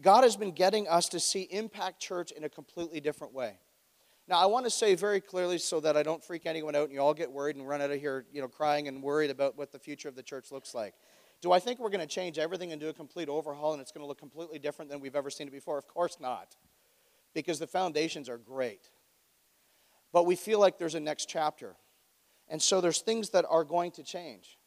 God has been getting us to see Impact Church in a completely different way. Now, I want to say very clearly so that I don't freak anyone out and you all get worried and run out of here, you know, crying and worried about what the future of the church looks like. Do I think we're going to change everything and do a complete overhaul and it's going to look completely different than we've ever seen it before? Of course not, because the foundations are great. But we feel like there's a next chapter. And so there's things that are going to change.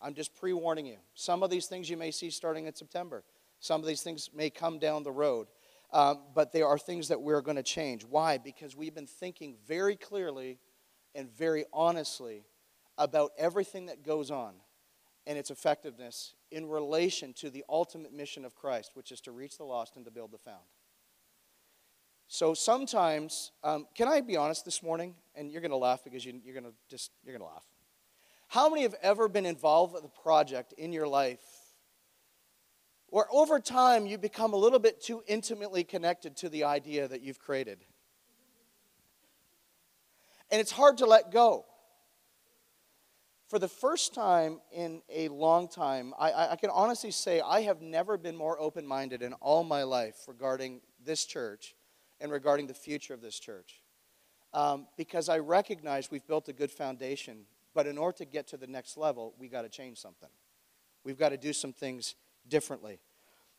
I'm just pre warning you. Some of these things you may see starting in September, some of these things may come down the road. Um, but there are things that we're going to change. Why? Because we've been thinking very clearly and very honestly about everything that goes on and its effectiveness in relation to the ultimate mission of Christ, which is to reach the lost and to build the found. So sometimes, um, can I be honest this morning? And you're going to laugh because you, you're going to just you're going to laugh. How many have ever been involved with a project in your life where over time you become a little bit too intimately connected to the idea that you've created? And it's hard to let go. For the first time in a long time, I, I can honestly say I have never been more open minded in all my life regarding this church and regarding the future of this church. Um, because I recognize we've built a good foundation but in order to get to the next level, we got to change something. We've got to do some things differently.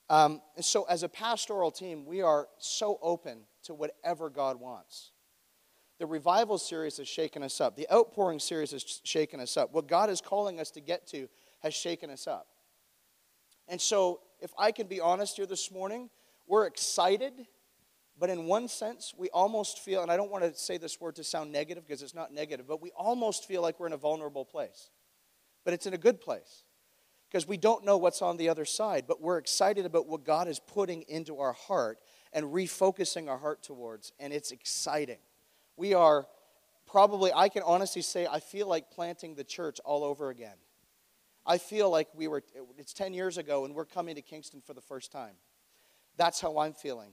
Um, and so, as a pastoral team, we are so open to whatever God wants. The revival series has shaken us up. The outpouring series has shaken us up. What God is calling us to get to has shaken us up. And so, if I can be honest here this morning, we're excited but in one sense, we almost feel, and I don't want to say this word to sound negative because it's not negative, but we almost feel like we're in a vulnerable place. But it's in a good place because we don't know what's on the other side, but we're excited about what God is putting into our heart and refocusing our heart towards, and it's exciting. We are probably, I can honestly say, I feel like planting the church all over again. I feel like we were, it's 10 years ago, and we're coming to Kingston for the first time. That's how I'm feeling.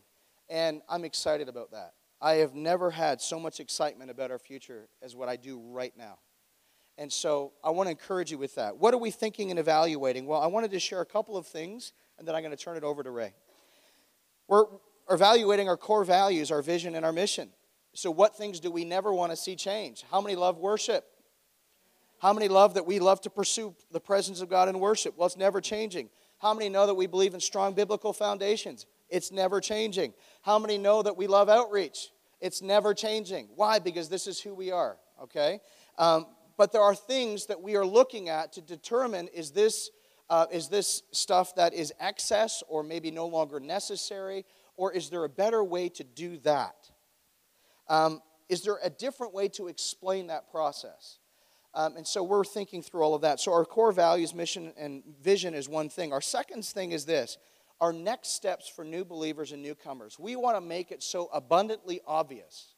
And I'm excited about that. I have never had so much excitement about our future as what I do right now. And so I want to encourage you with that. What are we thinking and evaluating? Well, I wanted to share a couple of things, and then I'm going to turn it over to Ray. We're evaluating our core values, our vision, and our mission. So, what things do we never want to see change? How many love worship? How many love that we love to pursue the presence of God in worship? Well, it's never changing. How many know that we believe in strong biblical foundations? It's never changing. How many know that we love outreach? It's never changing. Why? Because this is who we are, okay? Um, but there are things that we are looking at to determine is this, uh, is this stuff that is excess or maybe no longer necessary, or is there a better way to do that? Um, is there a different way to explain that process? Um, and so we're thinking through all of that. So our core values, mission, and vision is one thing. Our second thing is this our next steps for new believers and newcomers. We want to make it so abundantly obvious,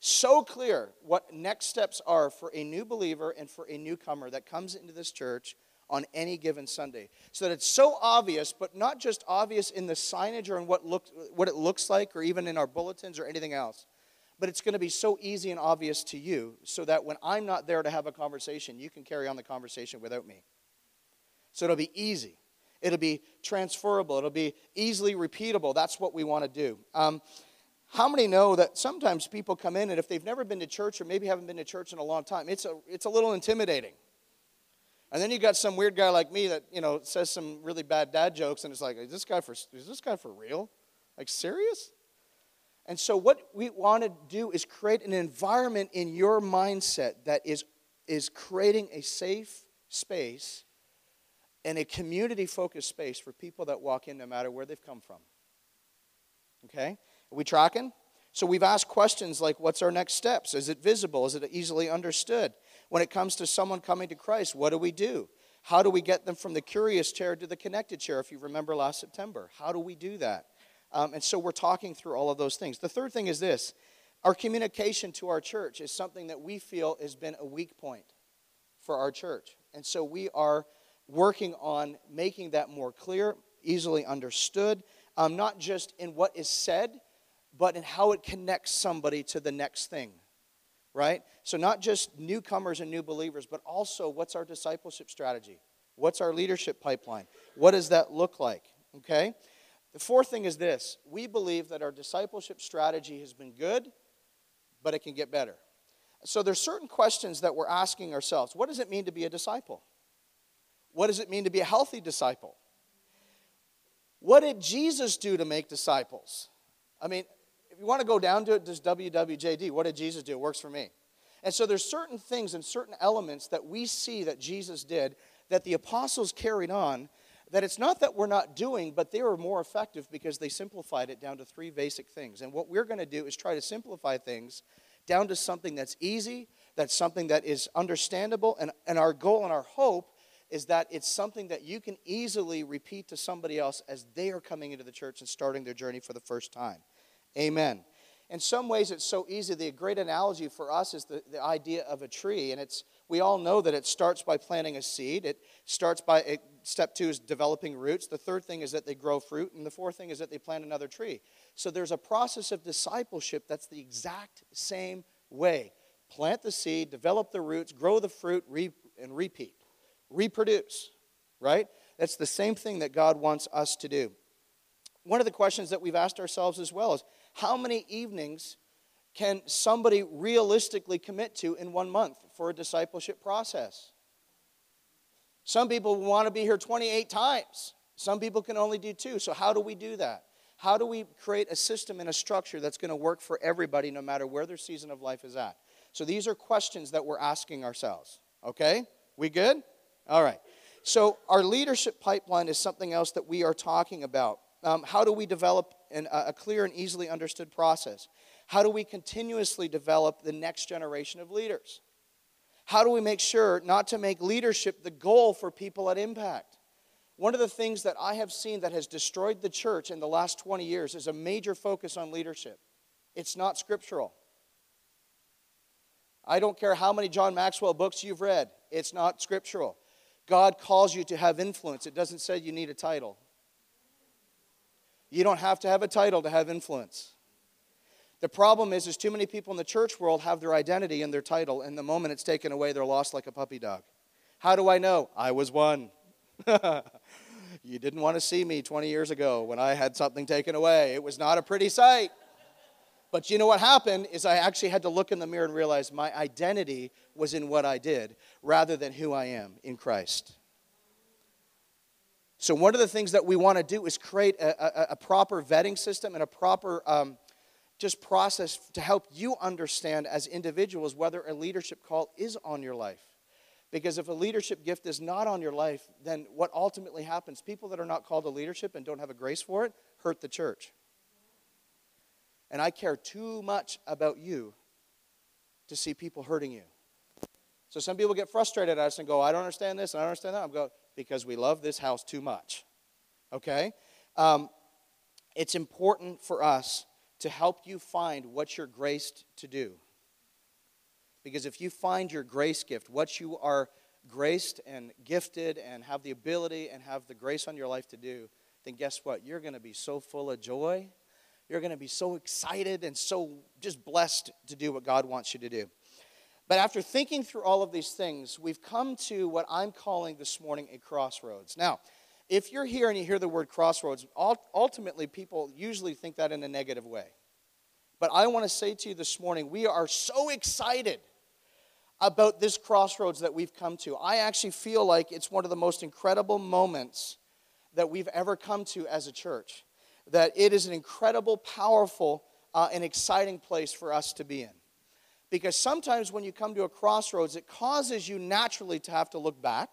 so clear what next steps are for a new believer and for a newcomer that comes into this church on any given Sunday. So that it's so obvious, but not just obvious in the signage or in what, look, what it looks like or even in our bulletins or anything else. But it's going to be so easy and obvious to you so that when I'm not there to have a conversation, you can carry on the conversation without me. So it'll be easy. It'll be transferable. It'll be easily repeatable. That's what we want to do. Um, how many know that sometimes people come in and if they've never been to church or maybe haven't been to church in a long time, it's a, it's a little intimidating. And then you got some weird guy like me that, you know, says some really bad dad jokes and it's like, is this guy for, is this guy for real? Like, serious? And so what we want to do is create an environment in your mindset that is, is creating a safe space and a community focused space for people that walk in no matter where they've come from. Okay? We tracking? So we've asked questions like what's our next steps? Is it visible? Is it easily understood? When it comes to someone coming to Christ, what do we do? How do we get them from the curious chair to the connected chair, if you remember last September? How do we do that? Um, and so we're talking through all of those things. The third thing is this our communication to our church is something that we feel has been a weak point for our church. And so we are working on making that more clear, easily understood, um, not just in what is said, but in how it connects somebody to the next thing, right? So, not just newcomers and new believers, but also what's our discipleship strategy? What's our leadership pipeline? What does that look like? Okay? The fourth thing is this we believe that our discipleship strategy has been good, but it can get better. So there's certain questions that we're asking ourselves. What does it mean to be a disciple? What does it mean to be a healthy disciple? What did Jesus do to make disciples? I mean, if you want to go down to it, just WWJD. What did Jesus do? It works for me. And so there's certain things and certain elements that we see that Jesus did that the apostles carried on that it's not that we're not doing, but they were more effective because they simplified it down to three basic things. And what we're going to do is try to simplify things down to something that's easy, that's something that is understandable, and, and our goal and our hope is that it's something that you can easily repeat to somebody else as they are coming into the church and starting their journey for the first time. Amen. In some ways, it's so easy. The great analogy for us is the, the idea of a tree, and it's we all know that it starts by planting a seed. It starts by it, step two is developing roots. The third thing is that they grow fruit, and the fourth thing is that they plant another tree. So there's a process of discipleship that's the exact same way. Plant the seed, develop the roots, grow the fruit, re, and repeat, reproduce. Right? That's the same thing that God wants us to do. One of the questions that we've asked ourselves as well is how many evenings can somebody realistically commit to in one month for a discipleship process? Some people want to be here 28 times. Some people can only do two. So, how do we do that? How do we create a system and a structure that's going to work for everybody no matter where their season of life is at? So, these are questions that we're asking ourselves. Okay? We good? All right. So, our leadership pipeline is something else that we are talking about. Um, how do we develop an, a clear and easily understood process? How do we continuously develop the next generation of leaders? How do we make sure not to make leadership the goal for people at impact? One of the things that I have seen that has destroyed the church in the last 20 years is a major focus on leadership. It's not scriptural. I don't care how many John Maxwell books you've read, it's not scriptural. God calls you to have influence, it doesn't say you need a title. You don't have to have a title to have influence. The problem is, is too many people in the church world have their identity in their title, and the moment it's taken away, they're lost like a puppy dog. How do I know? I was one. you didn't want to see me 20 years ago when I had something taken away. It was not a pretty sight. But you know what happened is I actually had to look in the mirror and realize my identity was in what I did rather than who I am in Christ. So, one of the things that we want to do is create a, a, a proper vetting system and a proper um, just process to help you understand as individuals whether a leadership call is on your life. Because if a leadership gift is not on your life, then what ultimately happens, people that are not called to leadership and don't have a grace for it, hurt the church. And I care too much about you to see people hurting you. So some people get frustrated at us and go, I don't understand this and I don't understand that. I'm going, because we love this house too much. Okay? Um, it's important for us to help you find what you're graced to do. Because if you find your grace gift, what you are graced and gifted and have the ability and have the grace on your life to do, then guess what? You're going to be so full of joy. You're going to be so excited and so just blessed to do what God wants you to do. But after thinking through all of these things, we've come to what I'm calling this morning a crossroads. Now, if you're here and you hear the word crossroads, ultimately people usually think that in a negative way. But I want to say to you this morning, we are so excited about this crossroads that we've come to. I actually feel like it's one of the most incredible moments that we've ever come to as a church. That it is an incredible, powerful, uh, and exciting place for us to be in. Because sometimes when you come to a crossroads, it causes you naturally to have to look back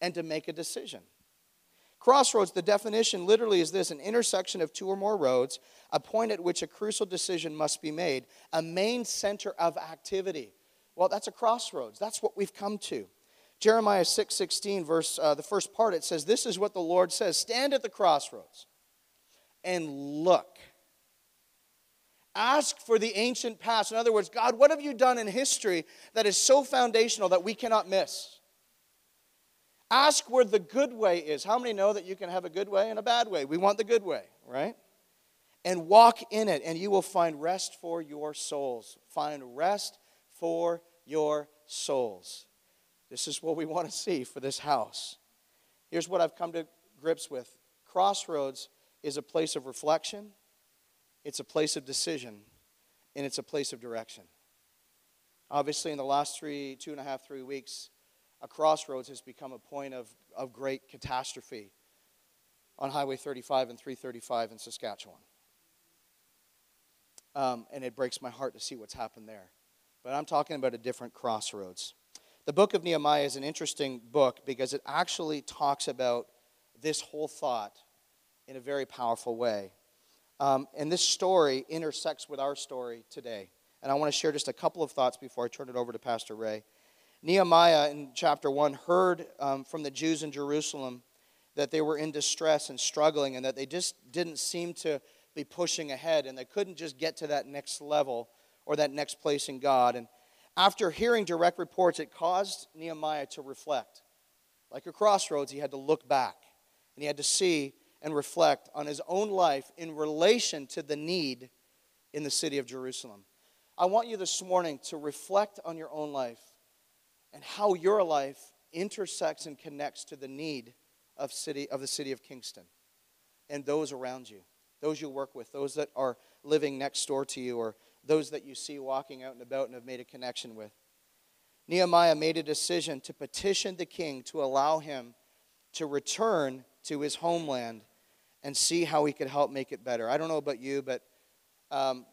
and to make a decision. Crossroads, the definition literally is this an intersection of two or more roads, a point at which a crucial decision must be made, a main center of activity. Well, that's a crossroads. That's what we've come to. Jeremiah 6 16, verse, uh, the first part, it says, This is what the Lord says Stand at the crossroads and look. Ask for the ancient past. In other words, God, what have you done in history that is so foundational that we cannot miss? Ask where the good way is. How many know that you can have a good way and a bad way? We want the good way, right? And walk in it, and you will find rest for your souls. Find rest for your souls. This is what we want to see for this house. Here's what I've come to grips with Crossroads is a place of reflection, it's a place of decision, and it's a place of direction. Obviously, in the last three, two and a half, three weeks, a crossroads has become a point of, of great catastrophe on Highway 35 and 335 in Saskatchewan. Um, and it breaks my heart to see what's happened there. But I'm talking about a different crossroads. The book of Nehemiah is an interesting book because it actually talks about this whole thought in a very powerful way. Um, and this story intersects with our story today. And I want to share just a couple of thoughts before I turn it over to Pastor Ray. Nehemiah in chapter 1 heard um, from the Jews in Jerusalem that they were in distress and struggling and that they just didn't seem to be pushing ahead and they couldn't just get to that next level or that next place in God. And after hearing direct reports, it caused Nehemiah to reflect. Like a crossroads, he had to look back and he had to see and reflect on his own life in relation to the need in the city of Jerusalem. I want you this morning to reflect on your own life and how your life intersects and connects to the need of, city, of the city of Kingston and those around you, those you work with, those that are living next door to you, or those that you see walking out and about and have made a connection with. Nehemiah made a decision to petition the king to allow him to return to his homeland and see how we could help make it better. I don't know about you, but um,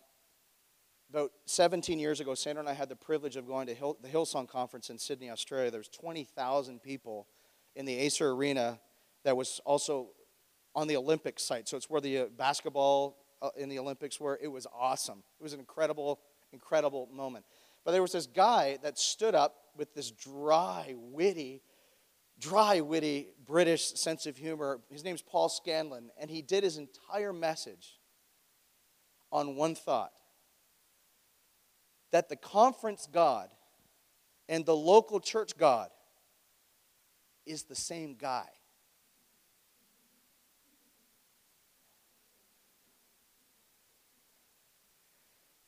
about 17 years ago, Sandra and I had the privilege of going to Hill, the Hillsong Conference in Sydney, Australia. There was 20,000 people in the Acer Arena that was also on the Olympic site. So it's where the uh, basketball uh, in the Olympics were. It was awesome. It was an incredible, incredible moment. But there was this guy that stood up with this dry, witty, dry, witty British sense of humor. His name's Paul Scanlon, and he did his entire message on one thought that the conference God and the local church God is the same guy.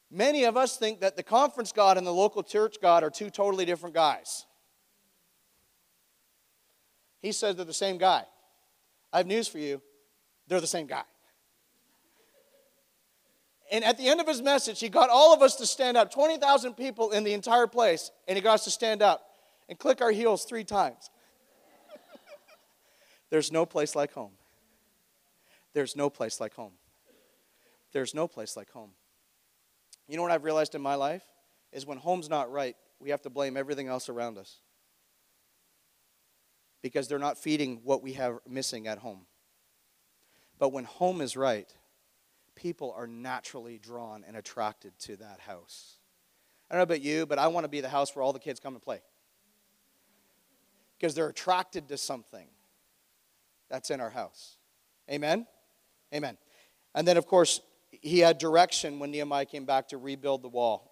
Many of us think that the conference God and the local church God are two totally different guys. He says they're the same guy. I have news for you they're the same guy. And at the end of his message, he got all of us to stand up 20,000 people in the entire place, and he got us to stand up and click our heels three times. There's no place like home. There's no place like home. There's no place like home. You know what I've realized in my life? Is when home's not right, we have to blame everything else around us. Because they're not feeding what we have missing at home. But when home is right, people are naturally drawn and attracted to that house. I don't know about you, but I want to be the house where all the kids come and play. Because they're attracted to something that's in our house. Amen? Amen. And then, of course, he had direction when Nehemiah came back to rebuild the wall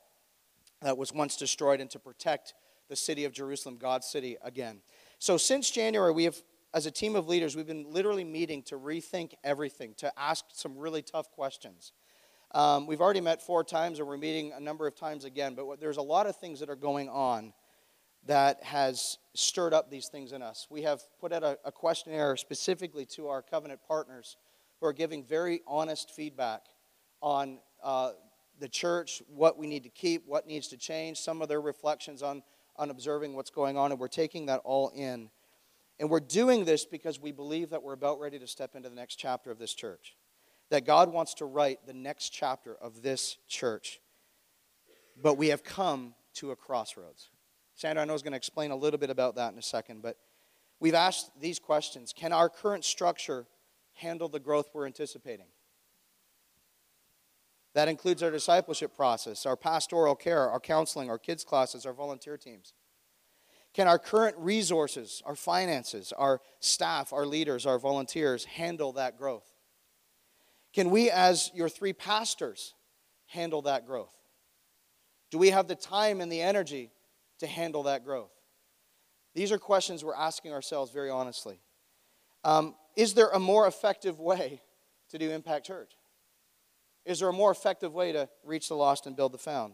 that was once destroyed and to protect the city of Jerusalem, God's city, again. So, since January, we have as a team of leaders, we've been literally meeting to rethink everything, to ask some really tough questions. Um, we've already met four times, and we're meeting a number of times again, but what, there's a lot of things that are going on that has stirred up these things in us. We have put out a, a questionnaire specifically to our covenant partners who are giving very honest feedback on uh, the church, what we need to keep, what needs to change, some of their reflections on, on observing what's going on, and we're taking that all in. And we're doing this because we believe that we're about ready to step into the next chapter of this church. That God wants to write the next chapter of this church. But we have come to a crossroads. Sandra, I know is going to explain a little bit about that in a second, but we've asked these questions Can our current structure handle the growth we're anticipating? That includes our discipleship process, our pastoral care, our counseling, our kids' classes, our volunteer teams. Can our current resources, our finances, our staff, our leaders, our volunteers handle that growth? Can we, as your three pastors, handle that growth? Do we have the time and the energy to handle that growth? These are questions we're asking ourselves very honestly. Um, is there a more effective way to do Impact Church? Is there a more effective way to reach the lost and build the found?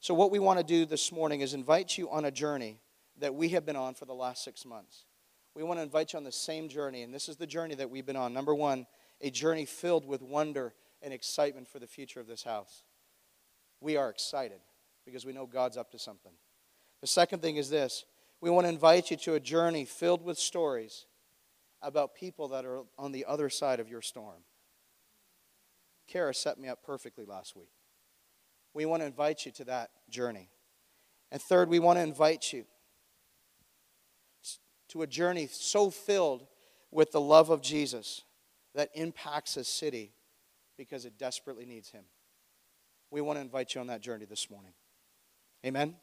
So, what we want to do this morning is invite you on a journey that we have been on for the last six months. We want to invite you on the same journey, and this is the journey that we've been on. Number one a journey filled with wonder and excitement for the future of this house. We are excited because we know God's up to something. The second thing is this we want to invite you to a journey filled with stories about people that are on the other side of your storm. Kara set me up perfectly last week. We want to invite you to that journey. And third, we want to invite you to a journey so filled with the love of Jesus that impacts a city because it desperately needs Him. We want to invite you on that journey this morning. Amen.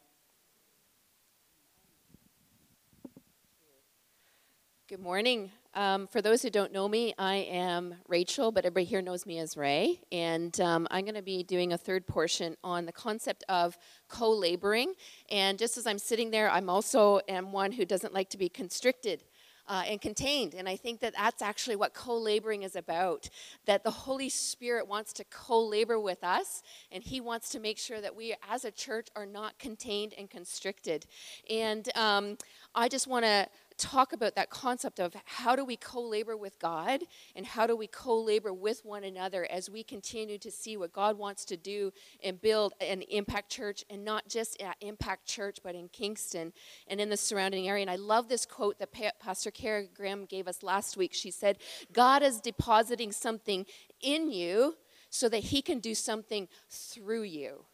Good morning. Um, for those who don't know me, I am Rachel, but everybody here knows me as Ray. And um, I'm going to be doing a third portion on the concept of co laboring. And just as I'm sitting there, I'm also am one who doesn't like to be constricted uh, and contained. And I think that that's actually what co laboring is about. That the Holy Spirit wants to co labor with us, and He wants to make sure that we as a church are not contained and constricted. And um, I just want to talk about that concept of how do we co labor with God and how do we co labor with one another as we continue to see what God wants to do and build an impact church, and not just at Impact Church, but in Kingston and in the surrounding area. And I love this quote that Pastor Kara Graham gave us last week. She said, God is depositing something in you so that he can do something through you.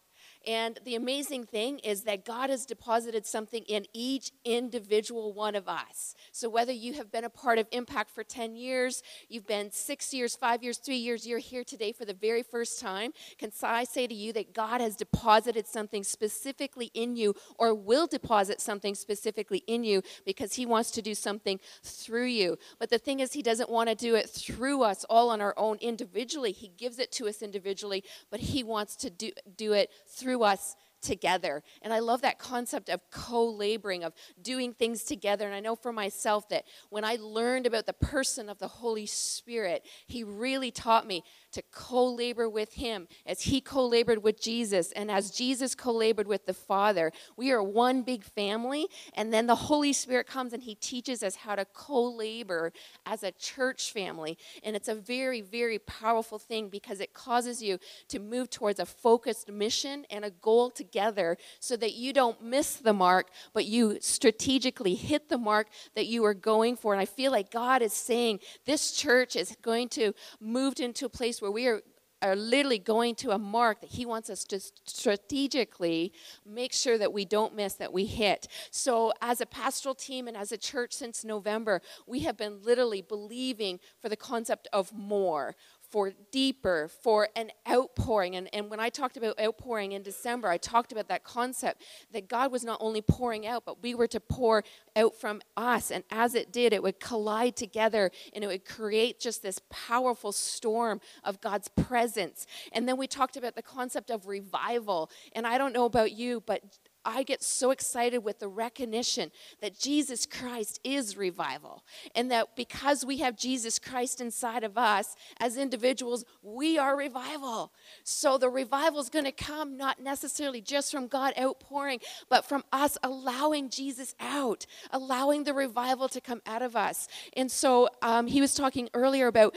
And the amazing thing is that God has deposited something in each individual one of us. So whether you have been a part of Impact for 10 years, you've been six years, five years, three years, you're here today for the very first time, can I say to you that God has deposited something specifically in you or will deposit something specifically in you because He wants to do something through you. But the thing is, He doesn't want to do it through us all on our own individually. He gives it to us individually, but He wants to do, do it through us together. And I love that concept of co laboring, of doing things together. And I know for myself that when I learned about the person of the Holy Spirit, He really taught me to co labor with Him as He co labored with Jesus and as Jesus co labored with the Father. We are one big family. And then the Holy Spirit comes and He teaches us how to co labor as a church family. And it's a very, very powerful thing because it causes you to move towards a focused mission and a goal together so that you don't miss the mark, but you strategically hit the mark that you are going for. And I feel like God is saying this church is going to move into a place where we are are literally going to a mark that he wants us to strategically make sure that we don't miss that we hit. So as a pastoral team and as a church since november we have been literally believing for the concept of more for deeper, for an outpouring. And, and when I talked about outpouring in December, I talked about that concept that God was not only pouring out, but we were to pour out from us. And as it did, it would collide together and it would create just this powerful storm of God's presence. And then we talked about the concept of revival. And I don't know about you, but I get so excited with the recognition that Jesus Christ is revival. And that because we have Jesus Christ inside of us as individuals, we are revival. So the revival is going to come not necessarily just from God outpouring, but from us allowing Jesus out, allowing the revival to come out of us. And so um, he was talking earlier about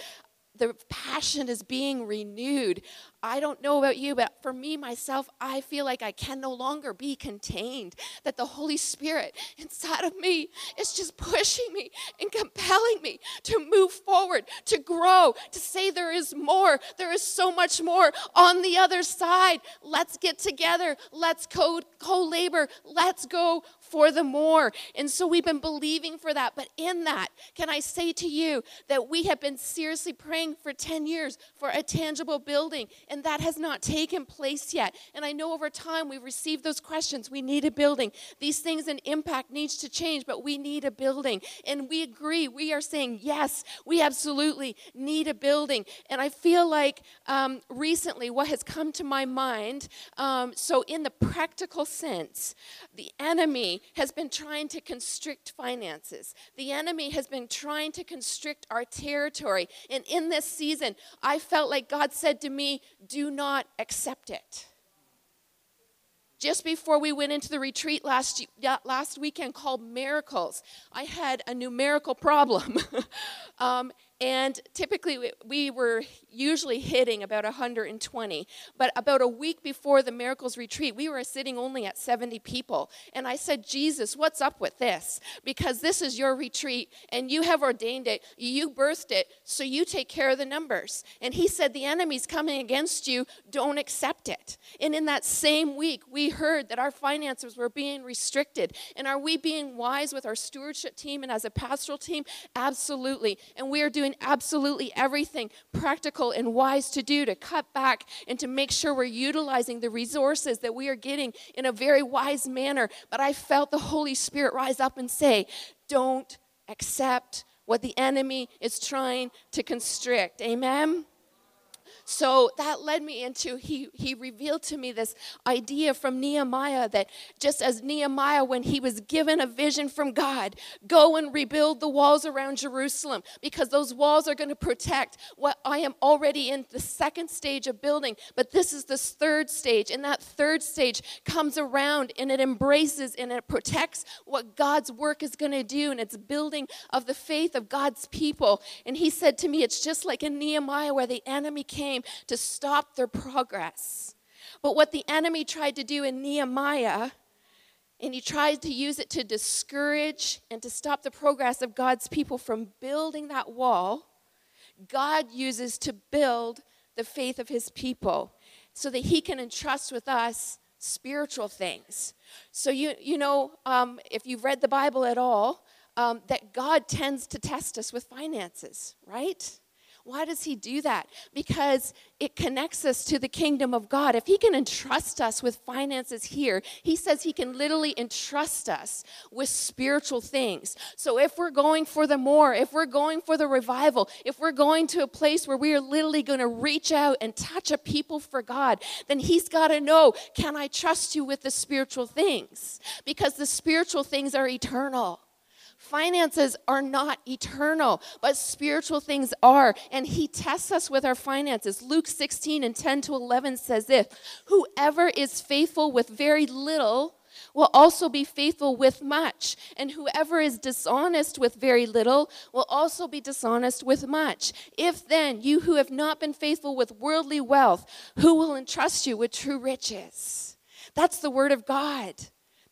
the passion is being renewed. I don't know about you, but for me, myself, I feel like I can no longer be contained. That the Holy Spirit inside of me is just pushing me and compelling me to move forward, to grow, to say there is more. There is so much more on the other side. Let's get together. Let's co labor. Let's go for the more. And so we've been believing for that. But in that, can I say to you that we have been seriously praying for 10 years for a tangible building? and that has not taken place yet. And I know over time we've received those questions. We need a building. These things in impact needs to change, but we need a building. And we agree. We are saying, yes, we absolutely need a building. And I feel like um, recently what has come to my mind um, so, in the practical sense, the enemy has been trying to constrict finances, the enemy has been trying to constrict our territory. And in this season, I felt like God said to me, do not accept it. Just before we went into the retreat last, last weekend called Miracles, I had a numerical problem. um, and typically we- we were usually hitting about 120. But about a week before the Miracles Retreat, we were sitting only at 70 people. And I said, Jesus, what's up with this? Because this is your retreat and you have ordained it, you birthed it, so you take care of the numbers. And he said, The enemy's coming against you, don't accept it. And in that same week, we heard that our finances were being restricted. And are we being wise with our stewardship team and as a pastoral team? Absolutely. And we are doing absolutely everything practical and wise to do to cut back and to make sure we're utilizing the resources that we are getting in a very wise manner. But I felt the Holy Spirit rise up and say, Don't accept what the enemy is trying to constrict. Amen. So that led me into, he, he revealed to me this idea from Nehemiah that just as Nehemiah, when he was given a vision from God, go and rebuild the walls around Jerusalem because those walls are going to protect what I am already in the second stage of building. But this is the third stage. And that third stage comes around and it embraces and it protects what God's work is going to do. And it's building of the faith of God's people. And he said to me, it's just like in Nehemiah where the enemy came came to stop their progress. But what the enemy tried to do in Nehemiah, and he tried to use it to discourage and to stop the progress of God's people from building that wall, God uses to build the faith of his people so that he can entrust with us spiritual things. So, you, you know, um, if you've read the Bible at all, um, that God tends to test us with finances, right? Why does he do that? Because it connects us to the kingdom of God. If he can entrust us with finances here, he says he can literally entrust us with spiritual things. So if we're going for the more, if we're going for the revival, if we're going to a place where we are literally going to reach out and touch a people for God, then he's got to know can I trust you with the spiritual things? Because the spiritual things are eternal. Finances are not eternal, but spiritual things are. And he tests us with our finances. Luke 16 and 10 to 11 says this Whoever is faithful with very little will also be faithful with much. And whoever is dishonest with very little will also be dishonest with much. If then you who have not been faithful with worldly wealth, who will entrust you with true riches? That's the word of God.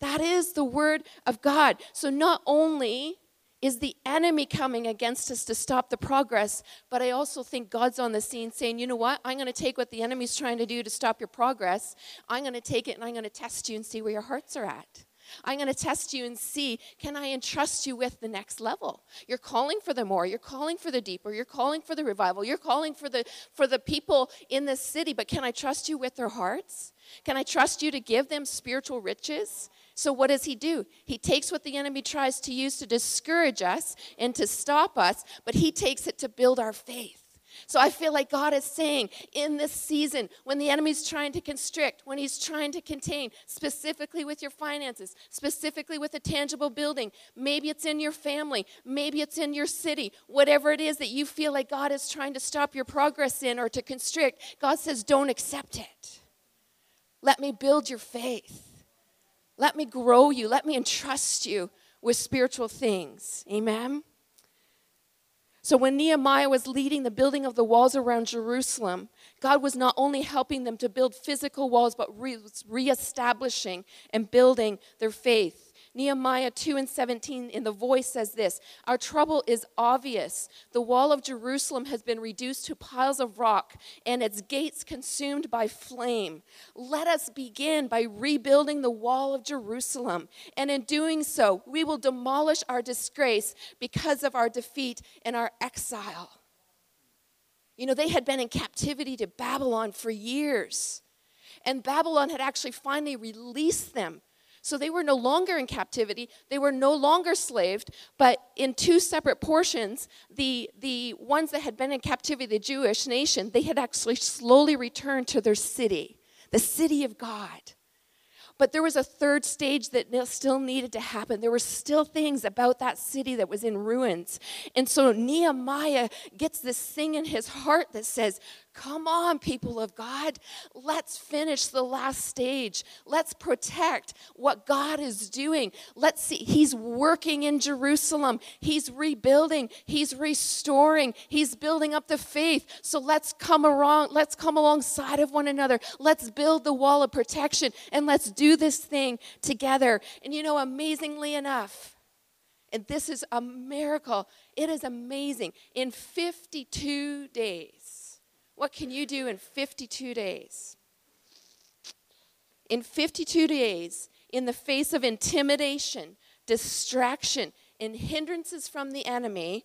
That is the word of God. So not only is the enemy coming against us to stop the progress, but I also think God's on the scene saying, you know what? I'm going to take what the enemy's trying to do to stop your progress. I'm going to take it and I'm going to test you and see where your hearts are at. I'm going to test you and see can I entrust you with the next level? You're calling for the more, you're calling for the deeper, you're calling for the revival, you're calling for the for the people in this city, but can I trust you with their hearts? Can I trust you to give them spiritual riches? So, what does he do? He takes what the enemy tries to use to discourage us and to stop us, but he takes it to build our faith. So I feel like God is saying in this season, when the enemy's trying to constrict, when he's trying to contain, specifically with your finances, specifically with a tangible building, maybe it's in your family, maybe it's in your city, whatever it is that you feel like God is trying to stop your progress in or to constrict, God says, don't accept it. Let me build your faith. Let me grow you. Let me entrust you with spiritual things. Amen. So, when Nehemiah was leading the building of the walls around Jerusalem, God was not only helping them to build physical walls, but re- reestablishing and building their faith. Nehemiah 2 and 17 in the voice says this Our trouble is obvious. The wall of Jerusalem has been reduced to piles of rock and its gates consumed by flame. Let us begin by rebuilding the wall of Jerusalem. And in doing so, we will demolish our disgrace because of our defeat and our exile. You know, they had been in captivity to Babylon for years. And Babylon had actually finally released them so they were no longer in captivity, they were no longer slaved, but in two separate portions, the, the ones that had been in captivity, the Jewish nation, they had actually slowly returned to their city, the city of God. But there was a third stage that still needed to happen. There were still things about that city that was in ruins. And so Nehemiah gets this thing in his heart that says, Come on, people of God. Let's finish the last stage. Let's protect what God is doing. Let's see. He's working in Jerusalem, He's rebuilding, He's restoring, He's building up the faith. So let's come around, let's come alongside of one another. Let's build the wall of protection and let's do this thing together. And you know, amazingly enough, and this is a miracle. It is amazing. In 52 days, what can you do in 52 days? In 52 days, in the face of intimidation, distraction, and hindrances from the enemy,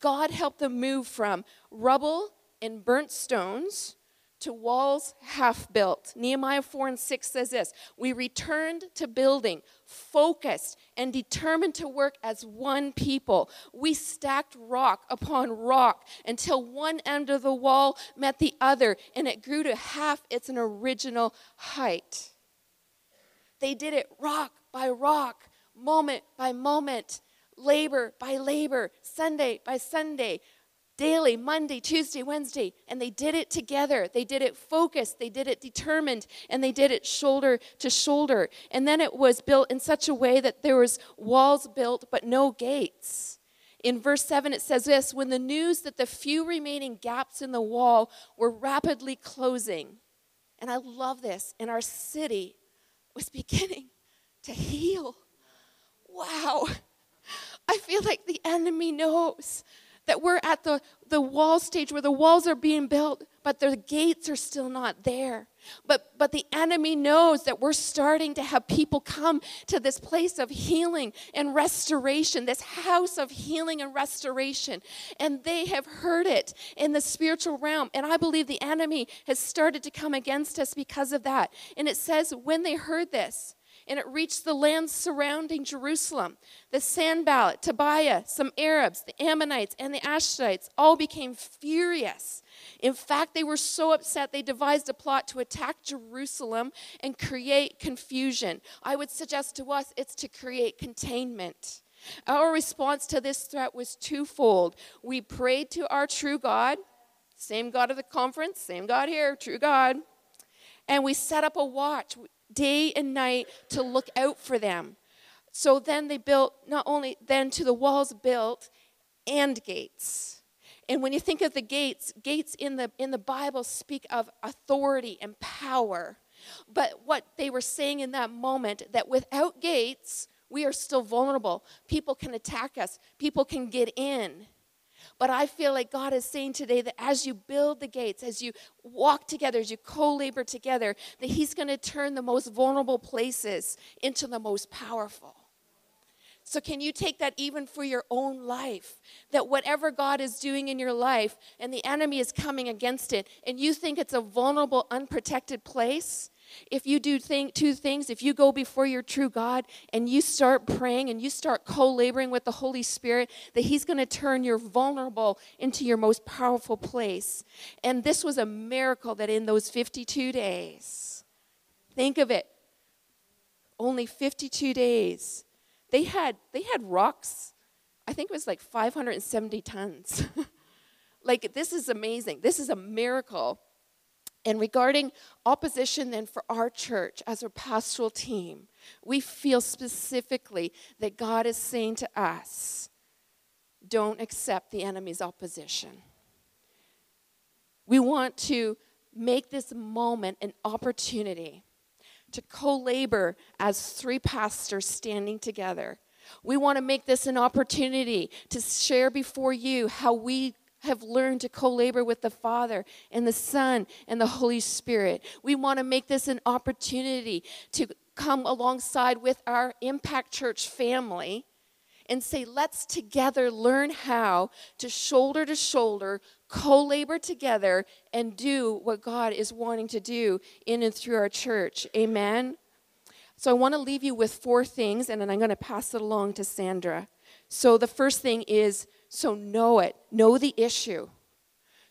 God helped them move from rubble and burnt stones to walls half built. Nehemiah 4 and 6 says this We returned to building, focused and determined to work as one people. We stacked rock upon rock until one end of the wall met the other, and it grew to half its original height. They did it rock by rock, moment by moment, labor by labor, Sunday by Sunday, daily, Monday, Tuesday, Wednesday, and they did it together. They did it focused, they did it determined, and they did it shoulder to shoulder. And then it was built in such a way that there was walls built but no gates. In verse 7 it says this, when the news that the few remaining gaps in the wall were rapidly closing. And I love this, and our city was beginning to heal. Wow. I feel like the enemy knows that we're at the, the wall stage where the walls are being built, but the gates are still not there. But, but the enemy knows that we're starting to have people come to this place of healing and restoration, this house of healing and restoration. And they have heard it in the spiritual realm. And I believe the enemy has started to come against us because of that. And it says, when they heard this, and it reached the lands surrounding Jerusalem. The Sanballat, Tobiah, some Arabs, the Ammonites, and the Ashdodites all became furious. In fact, they were so upset they devised a plot to attack Jerusalem and create confusion. I would suggest to us it's to create containment. Our response to this threat was twofold. We prayed to our true God, same God of the conference, same God here, true God. And we set up a watch day and night to look out for them. So then they built not only then to the walls built and gates. And when you think of the gates, gates in the in the Bible speak of authority and power. But what they were saying in that moment that without gates, we are still vulnerable. People can attack us. People can get in. But I feel like God is saying today that as you build the gates, as you walk together, as you co labor together, that He's going to turn the most vulnerable places into the most powerful. So, can you take that even for your own life? That whatever God is doing in your life and the enemy is coming against it, and you think it's a vulnerable, unprotected place, if you do think, two things, if you go before your true God and you start praying and you start co laboring with the Holy Spirit, that He's going to turn your vulnerable into your most powerful place. And this was a miracle that in those 52 days, think of it, only 52 days, they had, they had rocks, I think it was like 570 tons. like, this is amazing. This is a miracle and regarding opposition, then for our church as a pastoral team, we feel specifically that God is saying to us, don't accept the enemy's opposition. We want to make this moment an opportunity to co labor as three pastors standing together. We want to make this an opportunity to share before you how we have learned to co labor with the Father and the Son and the Holy Spirit. We want to make this an opportunity to come alongside with our Impact Church family and say, let's together learn how to shoulder to shoulder co labor together and do what God is wanting to do in and through our church. Amen. So I want to leave you with four things, and then I'm going to pass it along to Sandra. So the first thing is so know it, know the issue.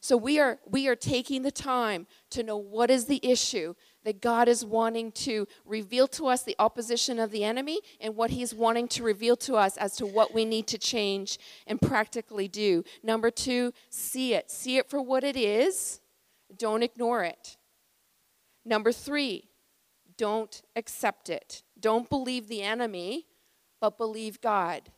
So we are we are taking the time to know what is the issue that God is wanting to reveal to us the opposition of the enemy and what he's wanting to reveal to us as to what we need to change and practically do. Number 2, see it. See it for what it is. don't ignore it. Number three, don't accept it. Don't believe the enemy, but believe God.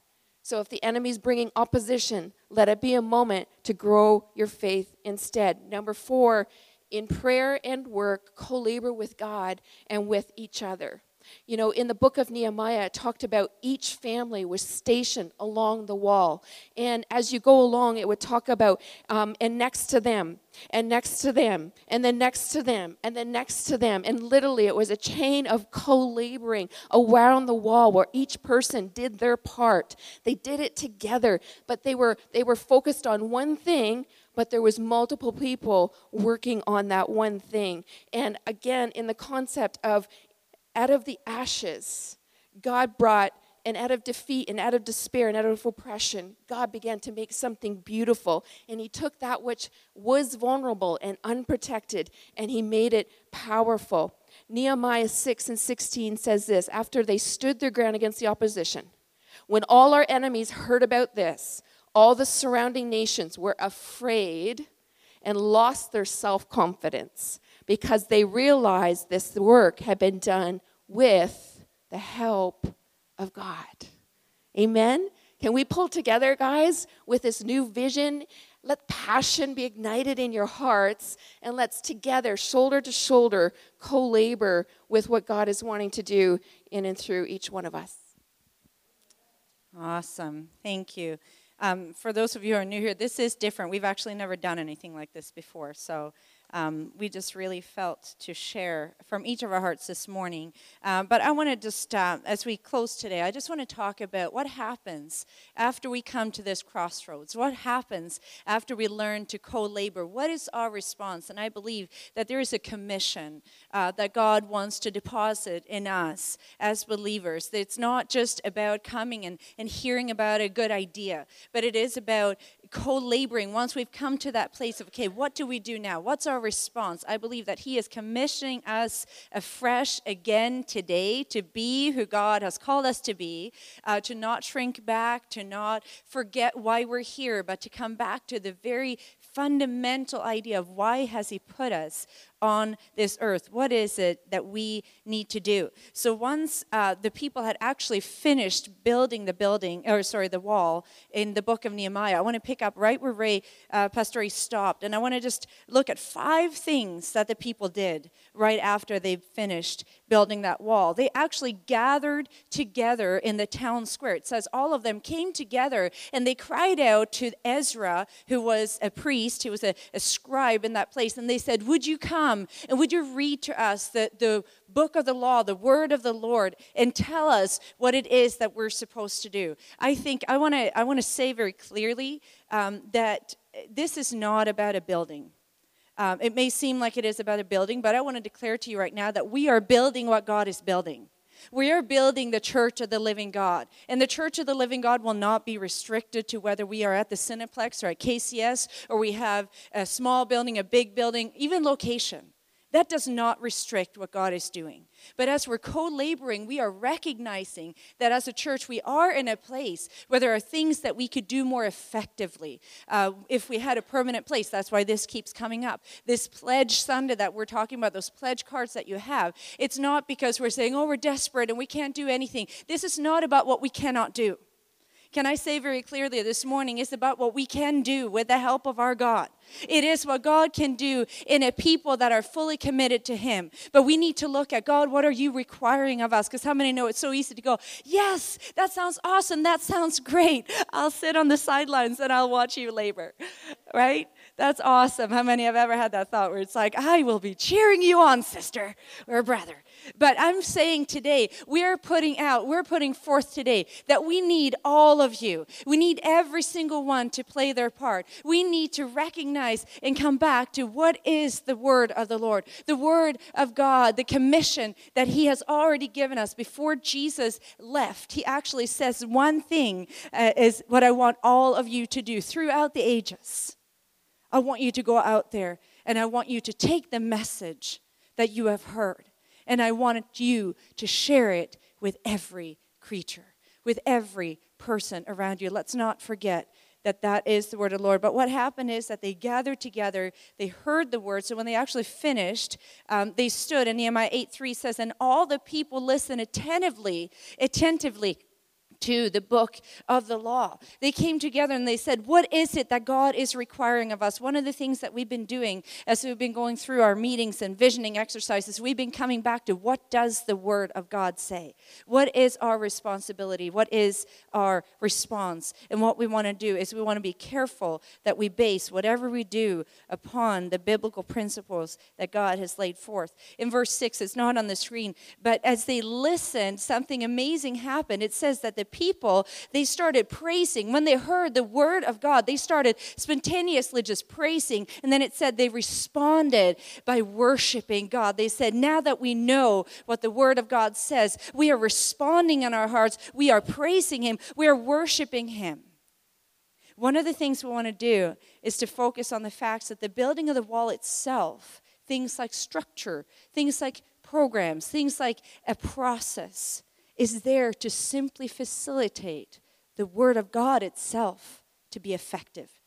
So if the enemy's bringing opposition, let it be a moment to grow your faith instead. Number four, in prayer and work, co labor with God and with each other. You know, in the book of Nehemiah, it talked about each family was stationed along the wall. And as you go along, it would talk about, um, and next to them, and next to them, and then next to them, and then next to them. And literally, it was a chain of co laboring around the wall where each person did their part. They did it together, but they were, they were focused on one thing but there was multiple people working on that one thing and again in the concept of out of the ashes, God brought, and out of defeat and out of despair and out of oppression, God began to make something beautiful. And He took that which was vulnerable and unprotected and He made it powerful. Nehemiah 6 and 16 says this after they stood their ground against the opposition, when all our enemies heard about this, all the surrounding nations were afraid and lost their self confidence because they realized this work had been done with the help of God. Amen? Can we pull together, guys, with this new vision? Let passion be ignited in your hearts, and let's together, shoulder to shoulder, co labor with what God is wanting to do in and through each one of us. Awesome. Thank you. Um, for those of you who are new here, this is different. We've actually never done anything like this before. So um, we just really felt to share from each of our hearts this morning. Uh, but I want to just, uh, as we close today, I just want to talk about what happens after we come to this crossroads. What happens after we learn to co labor? What is our response? And I believe that there is a commission uh, that God wants to deposit in us as believers. It's not just about coming and, and hearing about a good idea, but it is about co laboring, once we've come to that place of, okay, what do we do now? What's our response? I believe that He is commissioning us afresh again today to be who God has called us to be, uh, to not shrink back, to not forget why we're here, but to come back to the very fundamental idea of why has He put us on this earth? What is it that we need to do? So once uh, the people had actually finished building the building, or sorry, the wall in the book of Nehemiah, I want to pick up right where Ray, uh, Pastor Ray stopped, and I want to just look at five things that the people did right after they finished building that wall. They actually gathered together in the town square. It says all of them came together and they cried out to Ezra, who was a priest, who was a, a scribe in that place, and they said, Would you come? Come and would you read to us the, the book of the law, the word of the Lord, and tell us what it is that we're supposed to do? I think I want to I want to say very clearly um, that this is not about a building. Um, it may seem like it is about a building, but I want to declare to you right now that we are building what God is building. We are building the church of the living God. And the church of the living God will not be restricted to whether we are at the Cineplex or at KCS or we have a small building, a big building, even location. That does not restrict what God is doing. But as we're co laboring, we are recognizing that as a church, we are in a place where there are things that we could do more effectively uh, if we had a permanent place. That's why this keeps coming up. This Pledge Sunday that we're talking about, those pledge cards that you have, it's not because we're saying, oh, we're desperate and we can't do anything. This is not about what we cannot do. Can I say very clearly this morning, it's about what we can do with the help of our God. It is what God can do in a people that are fully committed to Him. But we need to look at God, what are you requiring of us? Because how many know it's so easy to go, yes, that sounds awesome, that sounds great. I'll sit on the sidelines and I'll watch you labor, right? That's awesome. How many have ever had that thought where it's like, I will be cheering you on, sister or brother? But I'm saying today, we're putting out, we're putting forth today that we need all of you. We need every single one to play their part. We need to recognize and come back to what is the word of the Lord, the word of God, the commission that He has already given us before Jesus left. He actually says one thing uh, is what I want all of you to do throughout the ages. I want you to go out there and I want you to take the message that you have heard and I want you to share it with every creature, with every person around you. Let's not forget that that is the word of the Lord. But what happened is that they gathered together, they heard the word. So when they actually finished, um, they stood, and Nehemiah 8 3 says, And all the people listened attentively, attentively to the book of the law. They came together and they said, What is it that God is requiring of us? One of the things that we've been doing as we've been going through our meetings and visioning exercises, we've been coming back to what does the Word of God say? What is our responsibility? What is our response? And what we want to do is we want to be careful that we base whatever we do upon the biblical principles that God has laid forth. In verse 6, it's not on the screen, but as they listened, something amazing happened. It says that the people, they started praising. When they heard the word of God, they started spontaneously just praising. And then it said they responded by worshiping God. They said, Now that we know what the word of God says, we are responding in our hearts, we are praising Him, we are worshiping Him. One of the things we want to do is to focus on the facts that the building of the wall itself, things like structure, things like programs, things like a process, is there to simply facilitate the Word of God itself to be effective.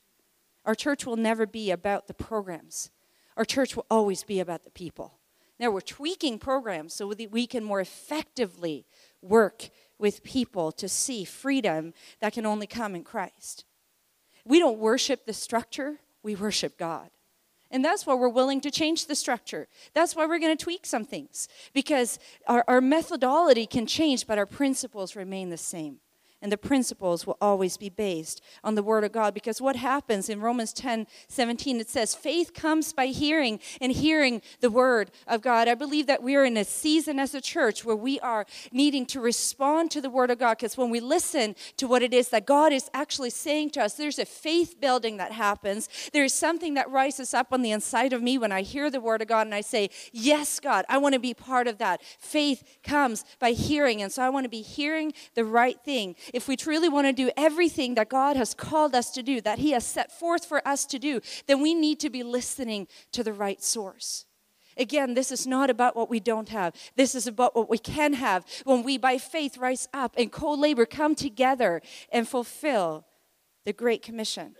Our church will never be about the programs, our church will always be about the people. Now, we're tweaking programs so that we can more effectively work with people to see freedom that can only come in Christ. We don't worship the structure, we worship God. And that's why we're willing to change the structure. That's why we're going to tweak some things because our, our methodology can change, but our principles remain the same and the principles will always be based on the Word of God. Because what happens in Romans 10 17, it says, faith comes by hearing and hearing the Word of God. I believe that we are in a season as a church where we are needing to respond to the Word of God. Because when we listen to what it is that God is actually saying to us, there's a faith building that happens. There is something that rises up on the inside of me when I hear the Word of God and I say, Yes, God, I want to be part of that. Faith comes by hearing. And so I want to be hearing the right thing if we truly want to do everything that God has called us to do, that He has set forth for us to do, then we need to be listening to the right source. Again, this is not about what we don't have. This is about what we can have when we, by faith, rise up and co labor, come together and fulfill the Great Commission.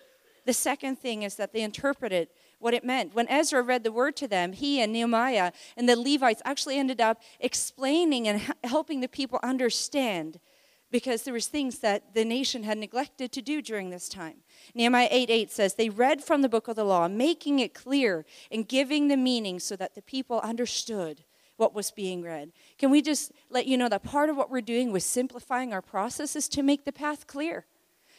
The second thing is that they interpreted what it meant. When Ezra read the word to them, he and Nehemiah and the Levites actually ended up explaining and helping the people understand because there was things that the nation had neglected to do during this time. Nehemiah 8 8 says, They read from the book of the law, making it clear and giving the meaning so that the people understood what was being read. Can we just let you know that part of what we're doing with simplifying our process is to make the path clear?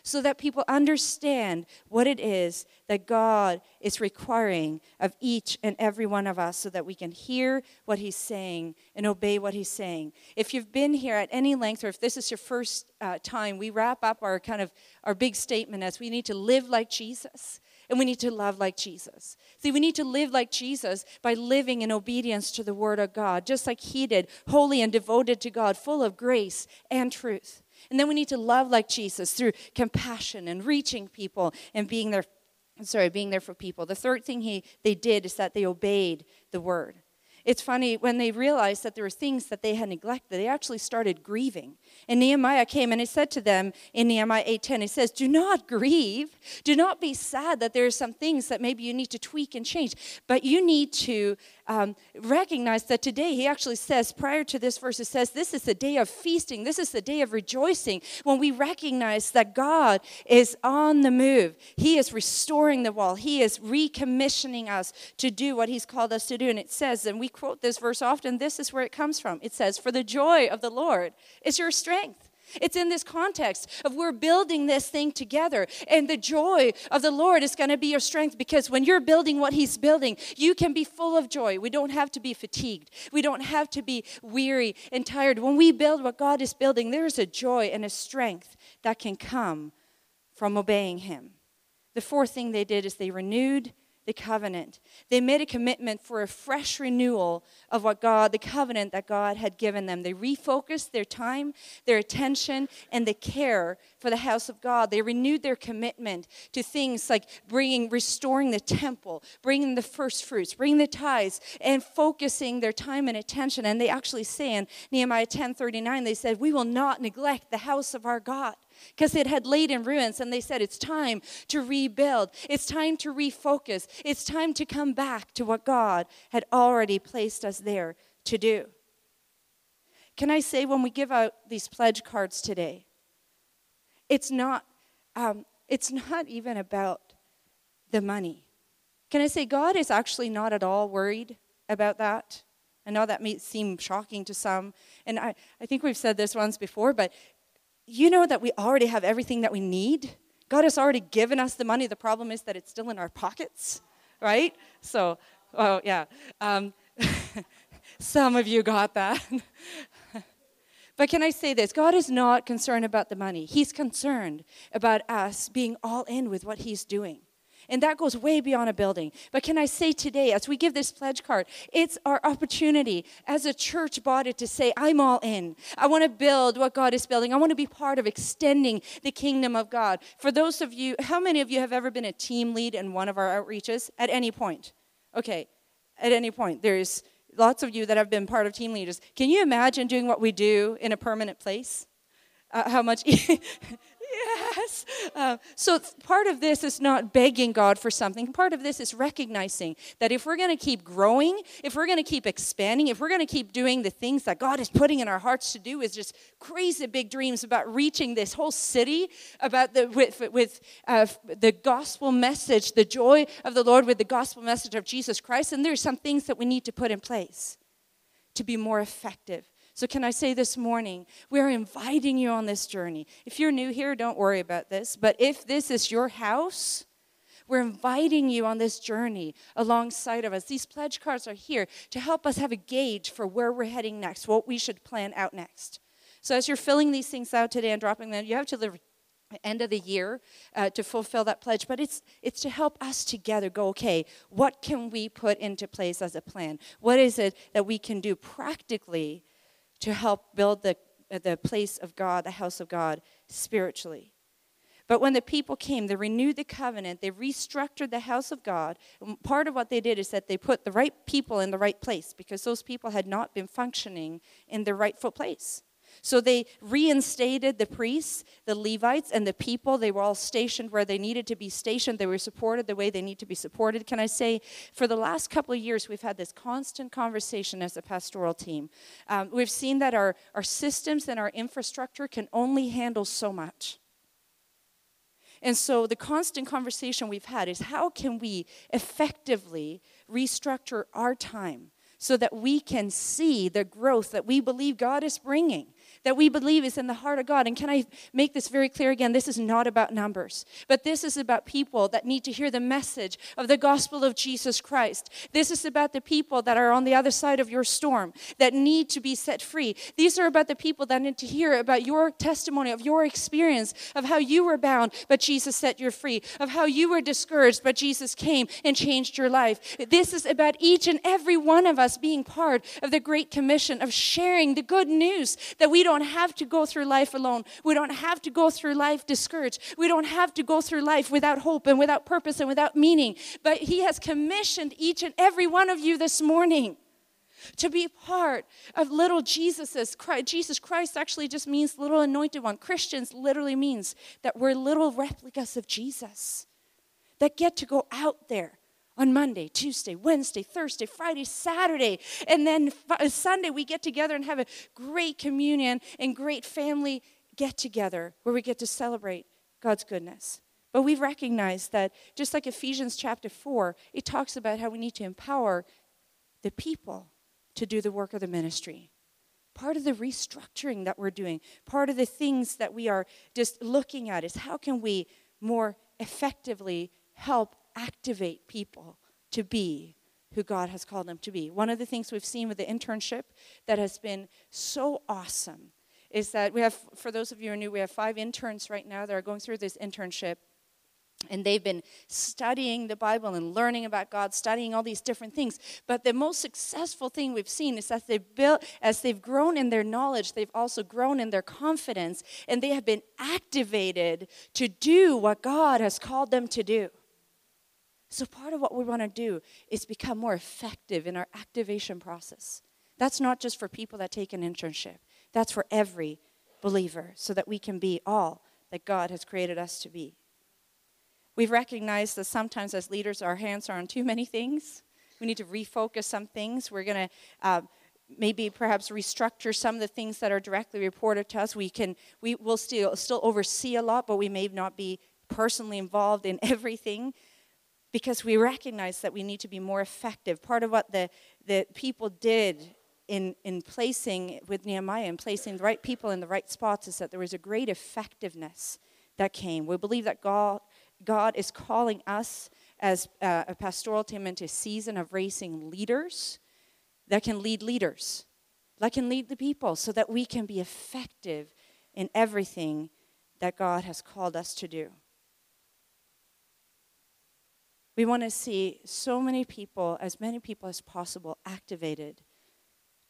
So that people understand what it is that God is requiring of each and every one of us so that we can hear what He's saying and obey what He's saying. If you've been here at any length, or if this is your first uh, time, we wrap up our kind of our big statement as we need to live like Jesus and we need to love like Jesus. See, we need to live like Jesus by living in obedience to the Word of God, just like He did, holy and devoted to God, full of grace and truth. And then we need to love like Jesus through compassion and reaching people and being there sorry, being there for people. The third thing he they did is that they obeyed the word. It's funny when they realized that there were things that they had neglected, they actually started grieving. And Nehemiah came and he said to them in Nehemiah 8:10, he says, "Do not grieve. Do not be sad that there are some things that maybe you need to tweak and change, but you need to um, recognize that today, he actually says, prior to this verse, it says, This is the day of feasting. This is the day of rejoicing when we recognize that God is on the move. He is restoring the wall, He is recommissioning us to do what He's called us to do. And it says, and we quote this verse often, this is where it comes from. It says, For the joy of the Lord is your strength. It's in this context of we're building this thing together. And the joy of the Lord is going to be your strength because when you're building what He's building, you can be full of joy. We don't have to be fatigued, we don't have to be weary and tired. When we build what God is building, there's a joy and a strength that can come from obeying Him. The fourth thing they did is they renewed the covenant. They made a commitment for a fresh renewal of what God, the covenant that God had given them. They refocused their time, their attention, and the care for the house of God. They renewed their commitment to things like bringing, restoring the temple, bringing the first fruits, bringing the tithes, and focusing their time and attention. And they actually say in Nehemiah 10:39, they said, "We will not neglect the house of our God." Because it had laid in ruins. And they said, It's time to rebuild. It's time to refocus. It's time to come back to what God had already placed us there to do. Can I say, when we give out these pledge cards today, it's not, um, it's not even about the money. Can I say, God is actually not at all worried about that? I know that may seem shocking to some. And I, I think we've said this once before, but you know that we already have everything that we need. God has already given us the money. The problem is that it's still in our pockets, right? So, oh, yeah. Um, some of you got that. but can I say this? God is not concerned about the money, He's concerned about us being all in with what He's doing. And that goes way beyond a building. But can I say today, as we give this pledge card, it's our opportunity as a church body to say, I'm all in. I want to build what God is building. I want to be part of extending the kingdom of God. For those of you, how many of you have ever been a team lead in one of our outreaches at any point? Okay, at any point. There's lots of you that have been part of team leaders. Can you imagine doing what we do in a permanent place? Uh, how much yes. Uh, so part of this is not begging God for something. Part of this is recognizing that if we're going to keep growing, if we're going to keep expanding, if we're going to keep doing the things that God is putting in our hearts to do, is just crazy big dreams about reaching this whole city, about the with with uh, the gospel message, the joy of the Lord with the gospel message of Jesus Christ. And there's some things that we need to put in place to be more effective so, can I say this morning, we're inviting you on this journey. If you're new here, don't worry about this. But if this is your house, we're inviting you on this journey alongside of us. These pledge cards are here to help us have a gauge for where we're heading next, what we should plan out next. So, as you're filling these things out today and dropping them, you have to the end of the year uh, to fulfill that pledge but it's it's to help us together go okay what can we put into place as a plan what is it that we can do practically to help build the, the place of God, the house of God, spiritually. But when the people came, they renewed the covenant, they restructured the house of God. And part of what they did is that they put the right people in the right place because those people had not been functioning in their rightful place. So they reinstated the priests, the Levites, and the people. They were all stationed where they needed to be stationed. They were supported the way they need to be supported. Can I say, for the last couple of years, we've had this constant conversation as a pastoral team. Um, we've seen that our, our systems and our infrastructure can only handle so much. And so the constant conversation we've had is how can we effectively restructure our time so that we can see the growth that we believe God is bringing? That we believe is in the heart of God. And can I make this very clear again? This is not about numbers, but this is about people that need to hear the message of the gospel of Jesus Christ. This is about the people that are on the other side of your storm that need to be set free. These are about the people that need to hear about your testimony, of your experience, of how you were bound, but Jesus set you free, of how you were discouraged, but Jesus came and changed your life. This is about each and every one of us being part of the Great Commission of sharing the good news that we don't don't have to go through life alone. We don't have to go through life discouraged. We don't have to go through life without hope and without purpose and without meaning. But He has commissioned each and every one of you this morning to be part of little Jesus's. Christ. Jesus Christ actually just means little anointed one. Christians literally means that we're little replicas of Jesus that get to go out there on Monday, Tuesday, Wednesday, Thursday, Friday, Saturday, and then uh, Sunday we get together and have a great communion and great family get together where we get to celebrate God's goodness. But we've recognized that just like Ephesians chapter 4, it talks about how we need to empower the people to do the work of the ministry. Part of the restructuring that we're doing, part of the things that we are just looking at is how can we more effectively help activate people to be who God has called them to be. One of the things we've seen with the internship that has been so awesome is that we have, for those of you who are new, we have five interns right now that are going through this internship. And they've been studying the Bible and learning about God, studying all these different things. But the most successful thing we've seen is that they've built, as they've grown in their knowledge, they've also grown in their confidence, and they have been activated to do what God has called them to do. So, part of what we want to do is become more effective in our activation process. That's not just for people that take an internship, that's for every believer so that we can be all that God has created us to be. We've recognized that sometimes as leaders, our hands are on too many things. We need to refocus some things. We're going to uh, maybe perhaps restructure some of the things that are directly reported to us. We can we will still still oversee a lot, but we may not be personally involved in everything because we recognize that we need to be more effective. Part of what the, the people did in, in placing with Nehemiah and placing the right people in the right spots is that there was a great effectiveness that came. We believe that God, God is calling us as a, a pastoral team into a season of raising leaders that can lead leaders, that can lead the people, so that we can be effective in everything that God has called us to do. We want to see so many people, as many people as possible, activated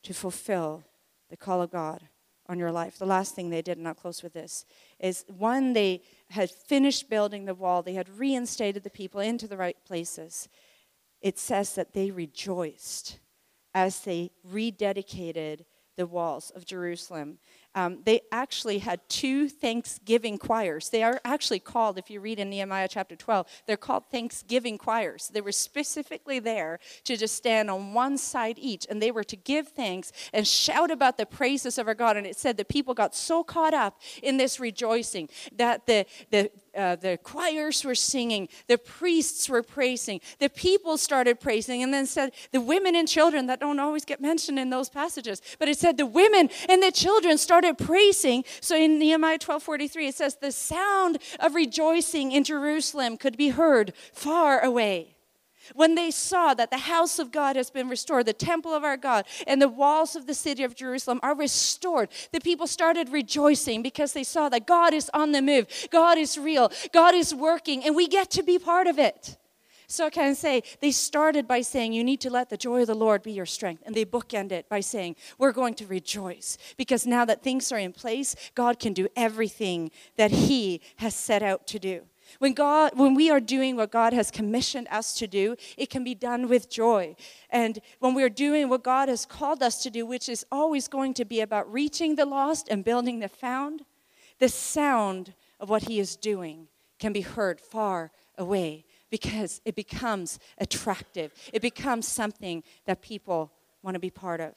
to fulfill the call of God on your life. The last thing they did, and I'll close with this, is one, they had finished building the wall, they had reinstated the people into the right places. It says that they rejoiced as they rededicated the walls of Jerusalem um, they actually had two Thanksgiving choirs. They are actually called, if you read in Nehemiah chapter 12, they're called Thanksgiving choirs. They were specifically there to just stand on one side each, and they were to give thanks and shout about the praises of our God. And it said the people got so caught up in this rejoicing that the, the uh, the choirs were singing, the priests were praising, the people started praising, and then said the women and children that don't always get mentioned in those passages, but it said the women and the children started praising. So in Nehemiah 12:43 it says the sound of rejoicing in Jerusalem could be heard far away. When they saw that the house of God has been restored, the temple of our God, and the walls of the city of Jerusalem are restored, the people started rejoicing because they saw that God is on the move, God is real, God is working, and we get to be part of it. So I can say they started by saying, You need to let the joy of the Lord be your strength. And they bookend it by saying, We're going to rejoice because now that things are in place, God can do everything that He has set out to do. When God when we are doing what God has commissioned us to do, it can be done with joy. And when we're doing what God has called us to do, which is always going to be about reaching the lost and building the found, the sound of what he is doing can be heard far away because it becomes attractive. It becomes something that people want to be part of.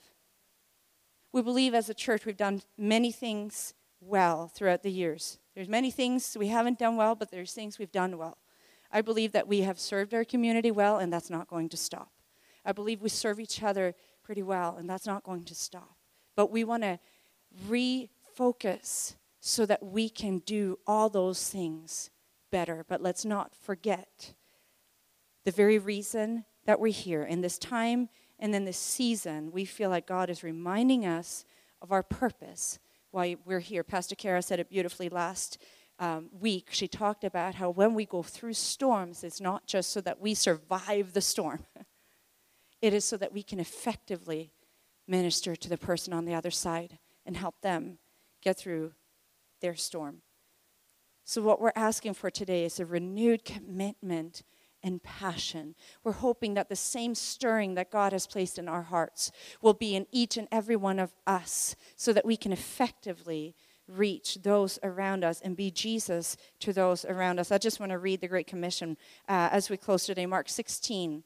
We believe as a church we've done many things well throughout the years. There's many things we haven't done well, but there's things we've done well. I believe that we have served our community well, and that's not going to stop. I believe we serve each other pretty well, and that's not going to stop. But we want to refocus so that we can do all those things better. But let's not forget the very reason that we're here in this time and in this season, we feel like God is reminding us of our purpose why we're here. Pastor Kara said it beautifully last um, week. She talked about how when we go through storms, it's not just so that we survive the storm, it is so that we can effectively minister to the person on the other side and help them get through their storm. So, what we're asking for today is a renewed commitment and passion. We're hoping that the same stirring that God has placed in our hearts will be in each and every one of us so that we can effectively reach those around us and be Jesus to those around us. I just want to read the Great Commission uh, as we close today, Mark 16.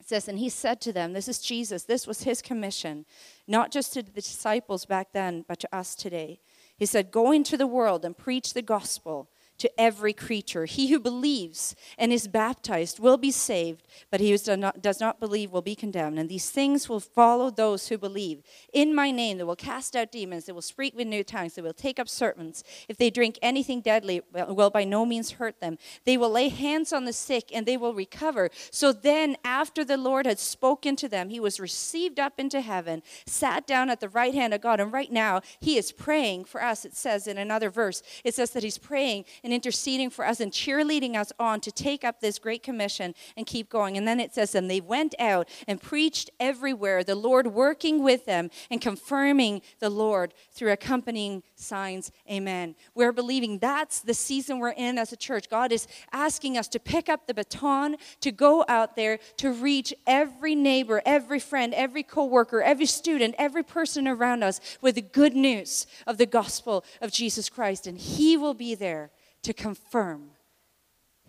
It says, And he said to them, This is Jesus, this was his commission, not just to the disciples back then, but to us today. He said, Go into the world and preach the gospel to every creature. He who believes and is baptized will be saved, but he who does not, believe will be condemned. And these things will follow those who believe. In my name, they will cast out demons, they will speak with new tongues, they will take up serpents. If they drink anything deadly, it will by no means hurt them. They will lay hands on the sick and they will recover. So then, after the Lord had spoken to them, he was received up into heaven, sat down at the right hand of God. And right now, he is praying for us. It says in another verse, it says that he's praying and interceding for us and cheerleading us on to take up this great commission and keep going. And then it says, and they went out and preached everywhere, the Lord working with them and confirming the Lord through accompanying signs. Amen. We're believing that's the season we're in as a church. God is asking us to pick up the baton, to go out there, to reach every neighbor, every friend, every coworker, every student, every person around us with the good news of the gospel of Jesus Christ. And He will be there to confirm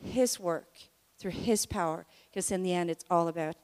His work through His power, because in the end, it's all about